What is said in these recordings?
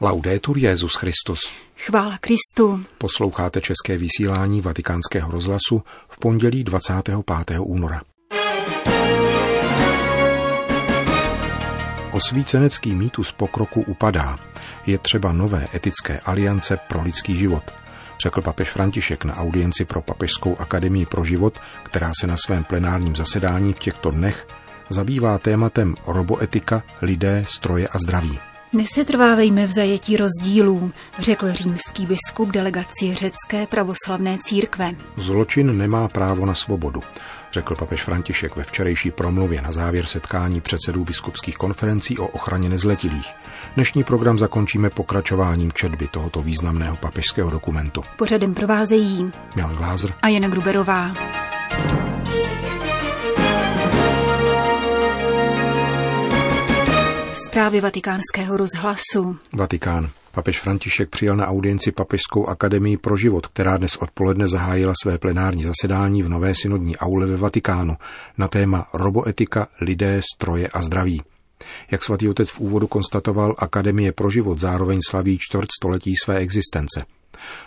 Laudetur Jezus Christus. Chvála Kristu. Posloucháte české vysílání Vatikánského rozhlasu v pondělí 25. února. Osvícenecký mýtus pokroku upadá. Je třeba nové etické aliance pro lidský život, řekl papež František na audienci pro Papežskou akademii pro život, která se na svém plenárním zasedání v těchto dnech zabývá tématem roboetika, lidé, stroje a zdraví. Nesetrvávejme v zajetí rozdílů, řekl římský biskup delegaci řecké pravoslavné církve. Zločin nemá právo na svobodu, řekl papež František ve včerejší promluvě na závěr setkání předsedů biskupských konferencí o ochraně nezletilých. Dnešní program zakončíme pokračováním četby tohoto významného papežského dokumentu. Pořadem provázejí Milan Glázer a Jana Gruberová. Zprávy vatikánského rozhlasu. Vatikán. Papež František přijal na audienci Papežskou akademii pro život, která dnes odpoledne zahájila své plenární zasedání v nové synodní aule ve Vatikánu na téma roboetika, lidé, stroje a zdraví. Jak svatý otec v úvodu konstatoval, Akademie pro život zároveň slaví čtvrt století své existence.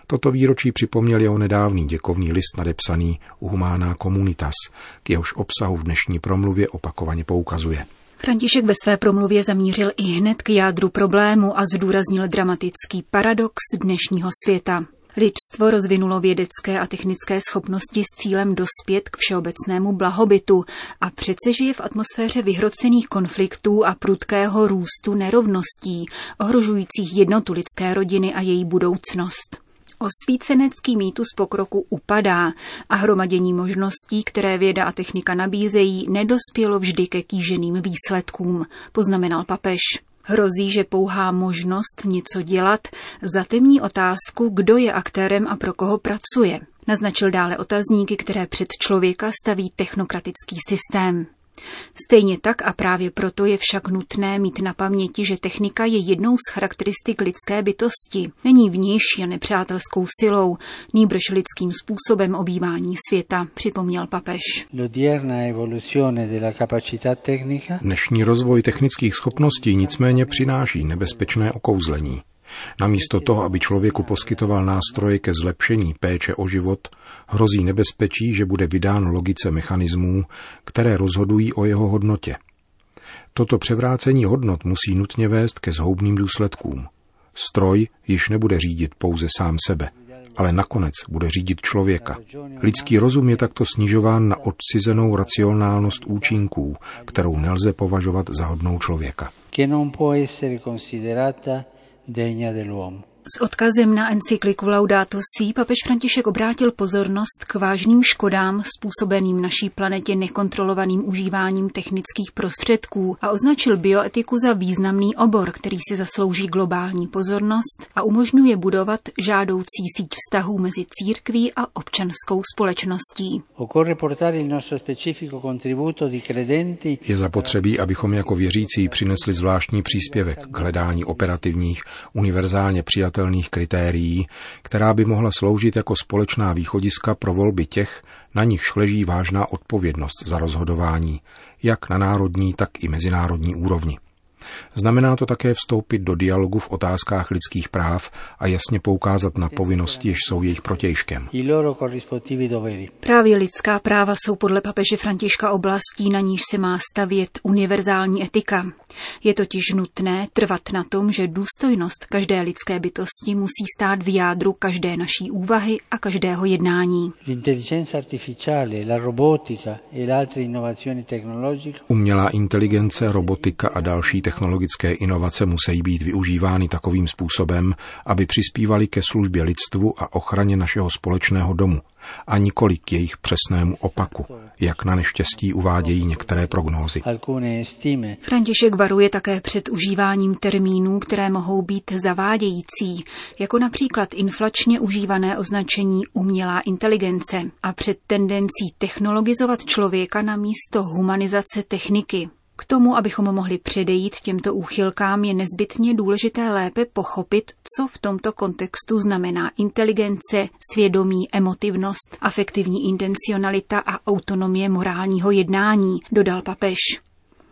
Toto výročí připomněl jeho nedávný děkovný list nadepsaný Humana Communitas, k jehož obsahu v dnešní promluvě opakovaně poukazuje. František ve své promluvě zamířil i hned k jádru problému a zdůraznil dramatický paradox dnešního světa. Lidstvo rozvinulo vědecké a technické schopnosti s cílem dospět k všeobecnému blahobytu a přece žije v atmosféře vyhrocených konfliktů a prudkého růstu nerovností, ohrožujících jednotu lidské rodiny a její budoucnost. Osvícenecký mýtus pokroku upadá a hromadění možností, které věda a technika nabízejí, nedospělo vždy ke kýženým výsledkům, poznamenal papež. Hrozí, že pouhá možnost něco dělat zatemní otázku, kdo je aktérem a pro koho pracuje. Naznačil dále otazníky, které před člověka staví technokratický systém. Stejně tak a právě proto je však nutné mít na paměti, že technika je jednou z charakteristik lidské bytosti. Není vnější a nepřátelskou silou, nýbrž lidským způsobem obývání světa, připomněl papež. Dnešní rozvoj technických schopností nicméně přináší nebezpečné okouzlení. Namísto toho, aby člověku poskytoval nástroje ke zlepšení péče o život, hrozí nebezpečí, že bude vydán logice mechanismů, které rozhodují o jeho hodnotě. Toto převrácení hodnot musí nutně vést ke zhoubným důsledkům. Stroj již nebude řídit pouze sám sebe, ale nakonec bude řídit člověka. Lidský rozum je takto snižován na odcizenou racionálnost účinků, kterou nelze považovat za hodnou člověka degna dell'uomo. S odkazem na encykliku Laudato Si papež František obrátil pozornost k vážným škodám způsobeným naší planetě nekontrolovaným užíváním technických prostředků a označil bioetiku za významný obor, který si zaslouží globální pozornost a umožňuje budovat žádoucí síť vztahů mezi církví a občanskou společností. Je zapotřebí, abychom jako věřící přinesli zvláštní příspěvek k hledání operativních, univerzálně přijatelných přijatelných kritérií, která by mohla sloužit jako společná východiska pro volby těch, na nichž leží vážná odpovědnost za rozhodování, jak na národní, tak i mezinárodní úrovni. Znamená to také vstoupit do dialogu v otázkách lidských práv a jasně poukázat na povinnosti, jež jsou jejich protějškem. Právě lidská práva jsou podle papeže Františka oblastí, na níž se má stavět univerzální etika. Je totiž nutné trvat na tom, že důstojnost každé lidské bytosti musí stát v jádru každé naší úvahy a každého jednání. Umělá inteligence, robotika a další technologické inovace musí být využívány takovým způsobem, aby přispívali ke službě lidstvu a ochraně našeho společného domu, a nikoli k jejich přesnému opaku, jak na neštěstí uvádějí některé prognózy. František varuje také před užíváním termínů, které mohou být zavádějící, jako například inflačně užívané označení umělá inteligence a před tendencí technologizovat člověka na místo humanizace techniky. K tomu, abychom mohli předejít těmto úchylkám, je nezbytně důležité lépe pochopit, co v tomto kontextu znamená inteligence, svědomí, emotivnost, afektivní intencionalita a autonomie morálního jednání, dodal papež.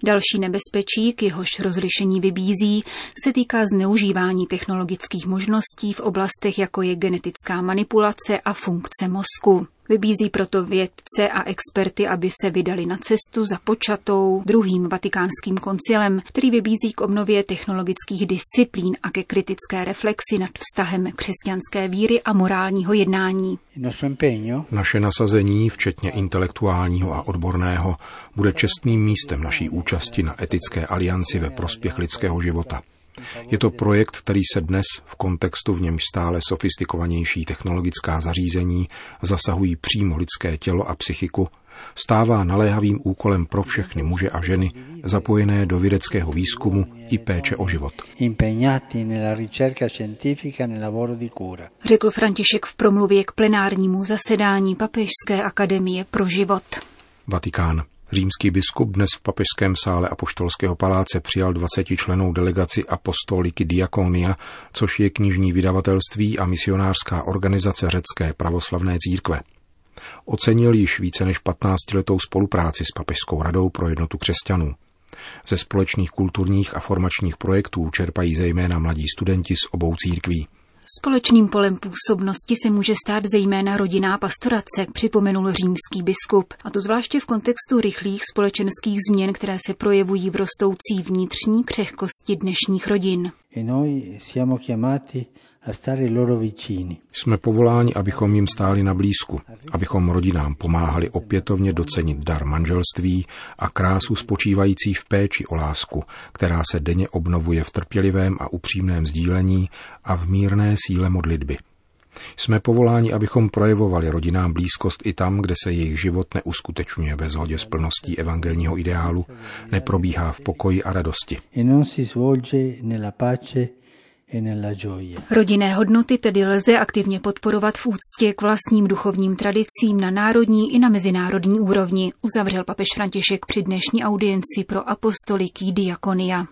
Další nebezpečí, k jehož rozlišení vybízí, se týká zneužívání technologických možností v oblastech, jako je genetická manipulace a funkce mozku. Vybízí proto vědce a experty, aby se vydali na cestu započatou druhým vatikánským koncilem, který vybízí k obnově technologických disciplín a ke kritické reflexi nad vztahem křesťanské víry a morálního jednání. Naše nasazení, včetně intelektuálního a odborného, bude čestným místem naší účasti na etické alianci ve prospěch lidského života. Je to projekt, který se dnes v kontextu, v němž stále sofistikovanější technologická zařízení zasahují přímo lidské tělo a psychiku, stává naléhavým úkolem pro všechny muže a ženy zapojené do vědeckého výzkumu i péče o život. Řekl František v promluvě k plenárnímu zasedání Papežské akademie pro život. Vatikán. Římský biskup dnes v papežském sále Apoštolského paláce přijal 20 členou delegaci Apostoliky Diakonia, což je knižní vydavatelství a misionářská organizace řecké pravoslavné církve. Ocenil již více než 15-letou spolupráci s Papežskou radou pro jednotu křesťanů. Ze společných kulturních a formačních projektů čerpají zejména mladí studenti z obou církví. Společným polem působnosti se může stát zejména rodinná pastorace, připomenul římský biskup, a to zvláště v kontextu rychlých společenských změn, které se projevují v rostoucí vnitřní křehkosti dnešních rodin. E jsme povoláni, abychom jim stáli na blízku, abychom rodinám pomáhali opětovně docenit dar manželství a krásu spočívající v péči o lásku, která se denně obnovuje v trpělivém a upřímném sdílení a v mírné síle modlitby. Jsme povoláni, abychom projevovali rodinám blízkost i tam, kde se jejich život neuskutečňuje ve shodě s plností evangelního ideálu, neprobíhá v pokoji a radosti. E Rodinné hodnoty tedy lze aktivně podporovat v úctě k vlastním duchovním tradicím na národní i na mezinárodní úrovni, uzavřel papež František při dnešní audienci pro apostoliký diakonia.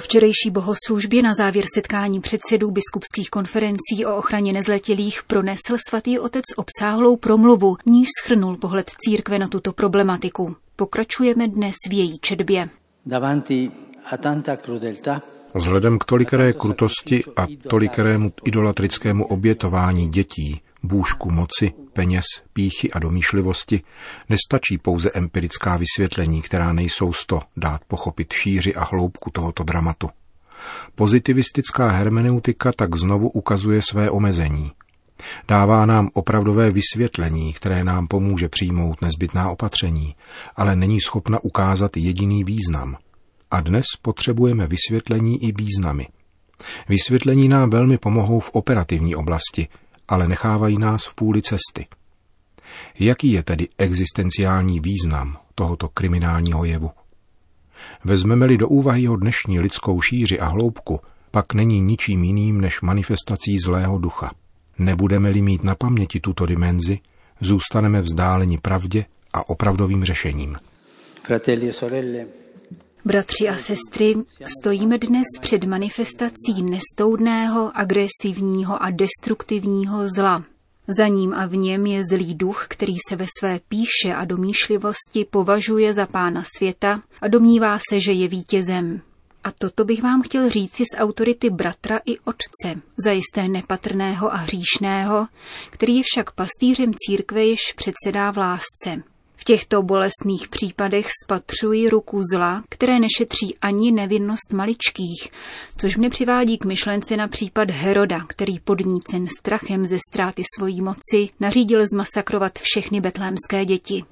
Po včerejší bohoslužbě na závěr setkání předsedů biskupských konferencí o ochraně nezletilých pronesl svatý otec obsáhlou promluvu, níž schrnul pohled církve na tuto problematiku. Pokračujeme dnes v její četbě. Vzhledem k tolikeré krutosti a tolikerému idolatrickému obětování dětí, bůžku moci, peněz, píchy a domýšlivosti, nestačí pouze empirická vysvětlení, která nejsou sto dát pochopit šíři a hloubku tohoto dramatu. Pozitivistická hermeneutika tak znovu ukazuje své omezení. Dává nám opravdové vysvětlení, které nám pomůže přijmout nezbytná opatření, ale není schopna ukázat jediný význam. A dnes potřebujeme vysvětlení i významy. Vysvětlení nám velmi pomohou v operativní oblasti, ale nechávají nás v půli cesty. Jaký je tedy existenciální význam tohoto kriminálního jevu? Vezmeme-li do úvahy jeho dnešní lidskou šíři a hloubku, pak není ničím jiným než manifestací zlého ducha. Nebudeme-li mít na paměti tuto dimenzi, zůstaneme vzdáleni pravdě a opravdovým řešením. Fratelli e sorelle, Bratři a sestry, stojíme dnes před manifestací nestoudného, agresivního a destruktivního zla. Za ním a v něm je zlý duch, který se ve své píše a domýšlivosti považuje za pána světa a domnívá se, že je vítězem. A toto bych vám chtěl říci z autority bratra i otce, zajisté nepatrného a hříšného, který je však pastýřem církve, jež předsedá v lásce. V těchto bolestných případech spatřuji ruku zla, které nešetří ani nevinnost maličkých, což mne přivádí k myšlence na případ Heroda, který podnícen strachem ze ztráty svojí moci nařídil zmasakrovat všechny betlémské děti.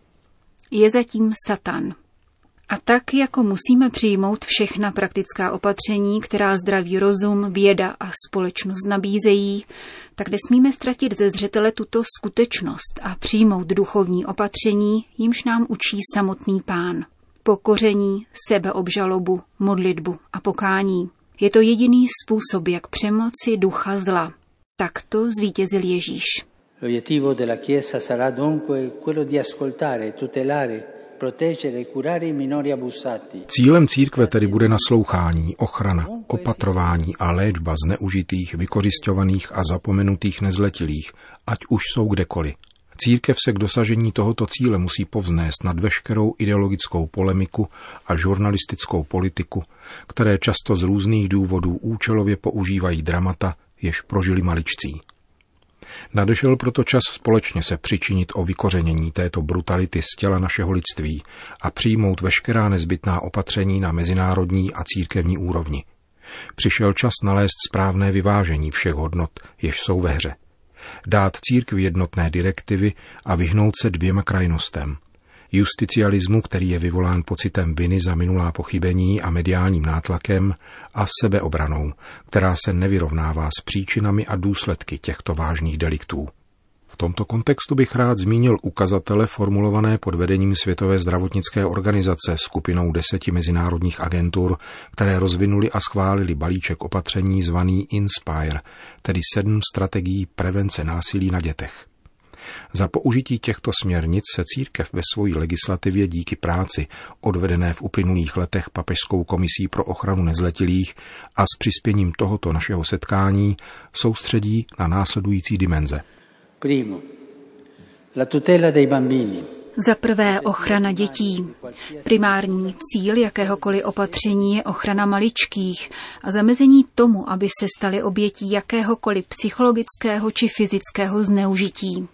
Je zatím Satan, a tak, jako musíme přijmout všechna praktická opatření, která zdravý rozum, věda a společnost nabízejí, tak nesmíme ztratit ze zřetele tuto skutečnost a přijmout duchovní opatření, jimž nám učí samotný pán. Pokoření, sebeobžalobu, modlitbu a pokání. Je to jediný způsob, jak přemoci ducha zla. Takto zvítězil Ježíš. L'obiettivo della Chiesa sarà dunque quello di ascoltare, tutelare Cílem církve tedy bude naslouchání, ochrana, opatrování a léčba zneužitých, vykořišťovaných a zapomenutých nezletilých, ať už jsou kdekoliv. Církev se k dosažení tohoto cíle musí povznést nad veškerou ideologickou polemiku a žurnalistickou politiku, které často z různých důvodů účelově používají dramata, jež prožili maličcí. Nadešel proto čas společně se přičinit o vykořenění této brutality z těla našeho lidství a přijmout veškerá nezbytná opatření na mezinárodní a církevní úrovni. Přišel čas nalézt správné vyvážení všech hodnot, jež jsou ve hře. Dát církvi jednotné direktivy a vyhnout se dvěma krajnostem – justicialismu, který je vyvolán pocitem viny za minulá pochybení a mediálním nátlakem a sebeobranou, která se nevyrovnává s příčinami a důsledky těchto vážných deliktů. V tomto kontextu bych rád zmínil ukazatele formulované pod vedením Světové zdravotnické organizace skupinou deseti mezinárodních agentur, které rozvinuli a schválili balíček opatření zvaný INSPIRE, tedy sedm strategií prevence násilí na dětech. Za použití těchto směrnic se církev ve své legislativě díky práci odvedené v uplynulých letech Papežskou komisí pro ochranu nezletilých a s přispěním tohoto našeho setkání soustředí na následující dimenze. Primo, la tutela dei bambini. Za prvé ochrana dětí. Primární cíl jakéhokoliv opatření je ochrana maličkých a zamezení tomu, aby se stali obětí jakéhokoliv psychologického či fyzického zneužití.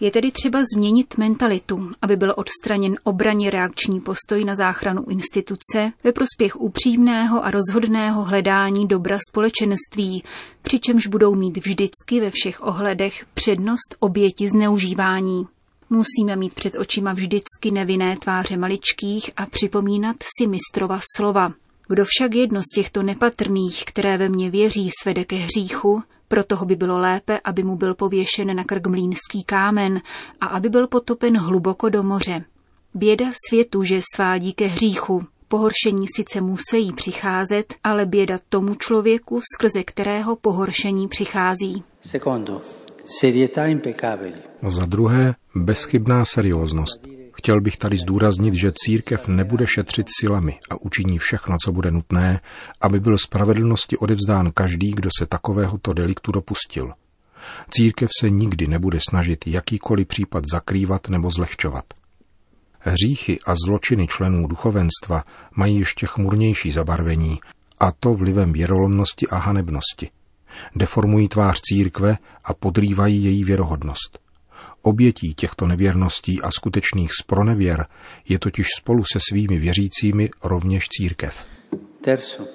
Je tedy třeba změnit mentalitu, aby byl odstraněn obraně reakční postoj na záchranu instituce ve prospěch upřímného a rozhodného hledání dobra společenství, přičemž budou mít vždycky ve všech ohledech přednost oběti zneužívání. Musíme mít před očima vždycky nevinné tváře maličkých a připomínat si mistrova slova. Kdo však jedno z těchto nepatrných, které ve mně věří, svede ke hříchu, proto by bylo lépe, aby mu byl pověšen na krk mlínský kámen a aby byl potopen hluboko do moře. Běda světu, že svádí ke hříchu. Pohoršení sice musí přicházet, ale běda tomu člověku, skrze kterého pohoršení přichází. Secondo, serietà impeccabili. Za druhé, bezchybná serióznost. Chtěl bych tady zdůraznit, že církev nebude šetřit silami a učiní všechno, co bude nutné, aby byl spravedlnosti odevzdán každý, kdo se takovéhoto deliktu dopustil. Církev se nikdy nebude snažit jakýkoliv případ zakrývat nebo zlehčovat. Hříchy a zločiny členů duchovenstva mají ještě chmurnější zabarvení, a to vlivem věrolomnosti a hanebnosti. Deformují tvář církve a podrývají její věrohodnost. Obětí těchto nevěrností a skutečných spronevěr je totiž spolu se svými věřícími rovněž církev. Terzo.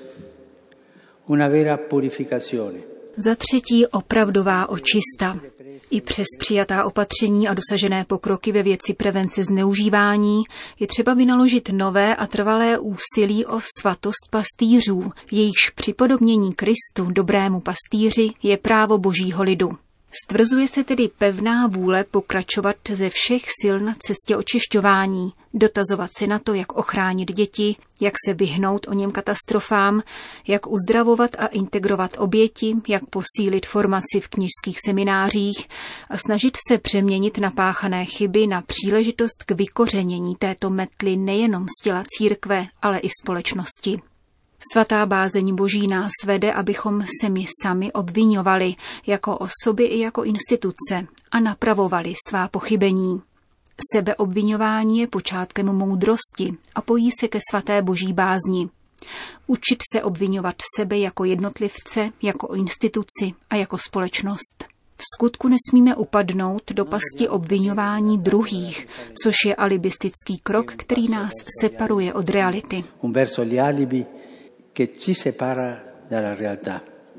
Una vera purificazione. Za třetí opravdová očista. I přes přijatá opatření a dosažené pokroky ve věci prevence zneužívání je třeba vynaložit nové a trvalé úsilí o svatost pastýřů, jejichž připodobnění Kristu, dobrému pastýři, je právo božího lidu. Stvrzuje se tedy pevná vůle pokračovat ze všech sil na cestě očišťování, dotazovat se na to, jak ochránit děti, jak se vyhnout o něm katastrofám, jak uzdravovat a integrovat oběti, jak posílit formaci v knižských seminářích a snažit se přeměnit napáchané chyby na příležitost k vykořenění této metly nejenom z těla církve, ale i společnosti. Svatá bázeň boží nás vede, abychom se my sami obvinovali jako osoby i jako instituce a napravovali svá pochybení. Sebeobvinování je počátkem moudrosti a pojí se ke svaté boží bázni. Učit se obvinovat sebe jako jednotlivce, jako instituci a jako společnost. V skutku nesmíme upadnout do pasti obvinování druhých, což je alibistický krok, který nás separuje od reality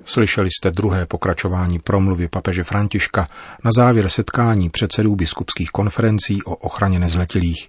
Slyšeli jste druhé pokračování promluvy papeže Františka na závěr setkání předsedů biskupských konferencí o ochraně nezletilých.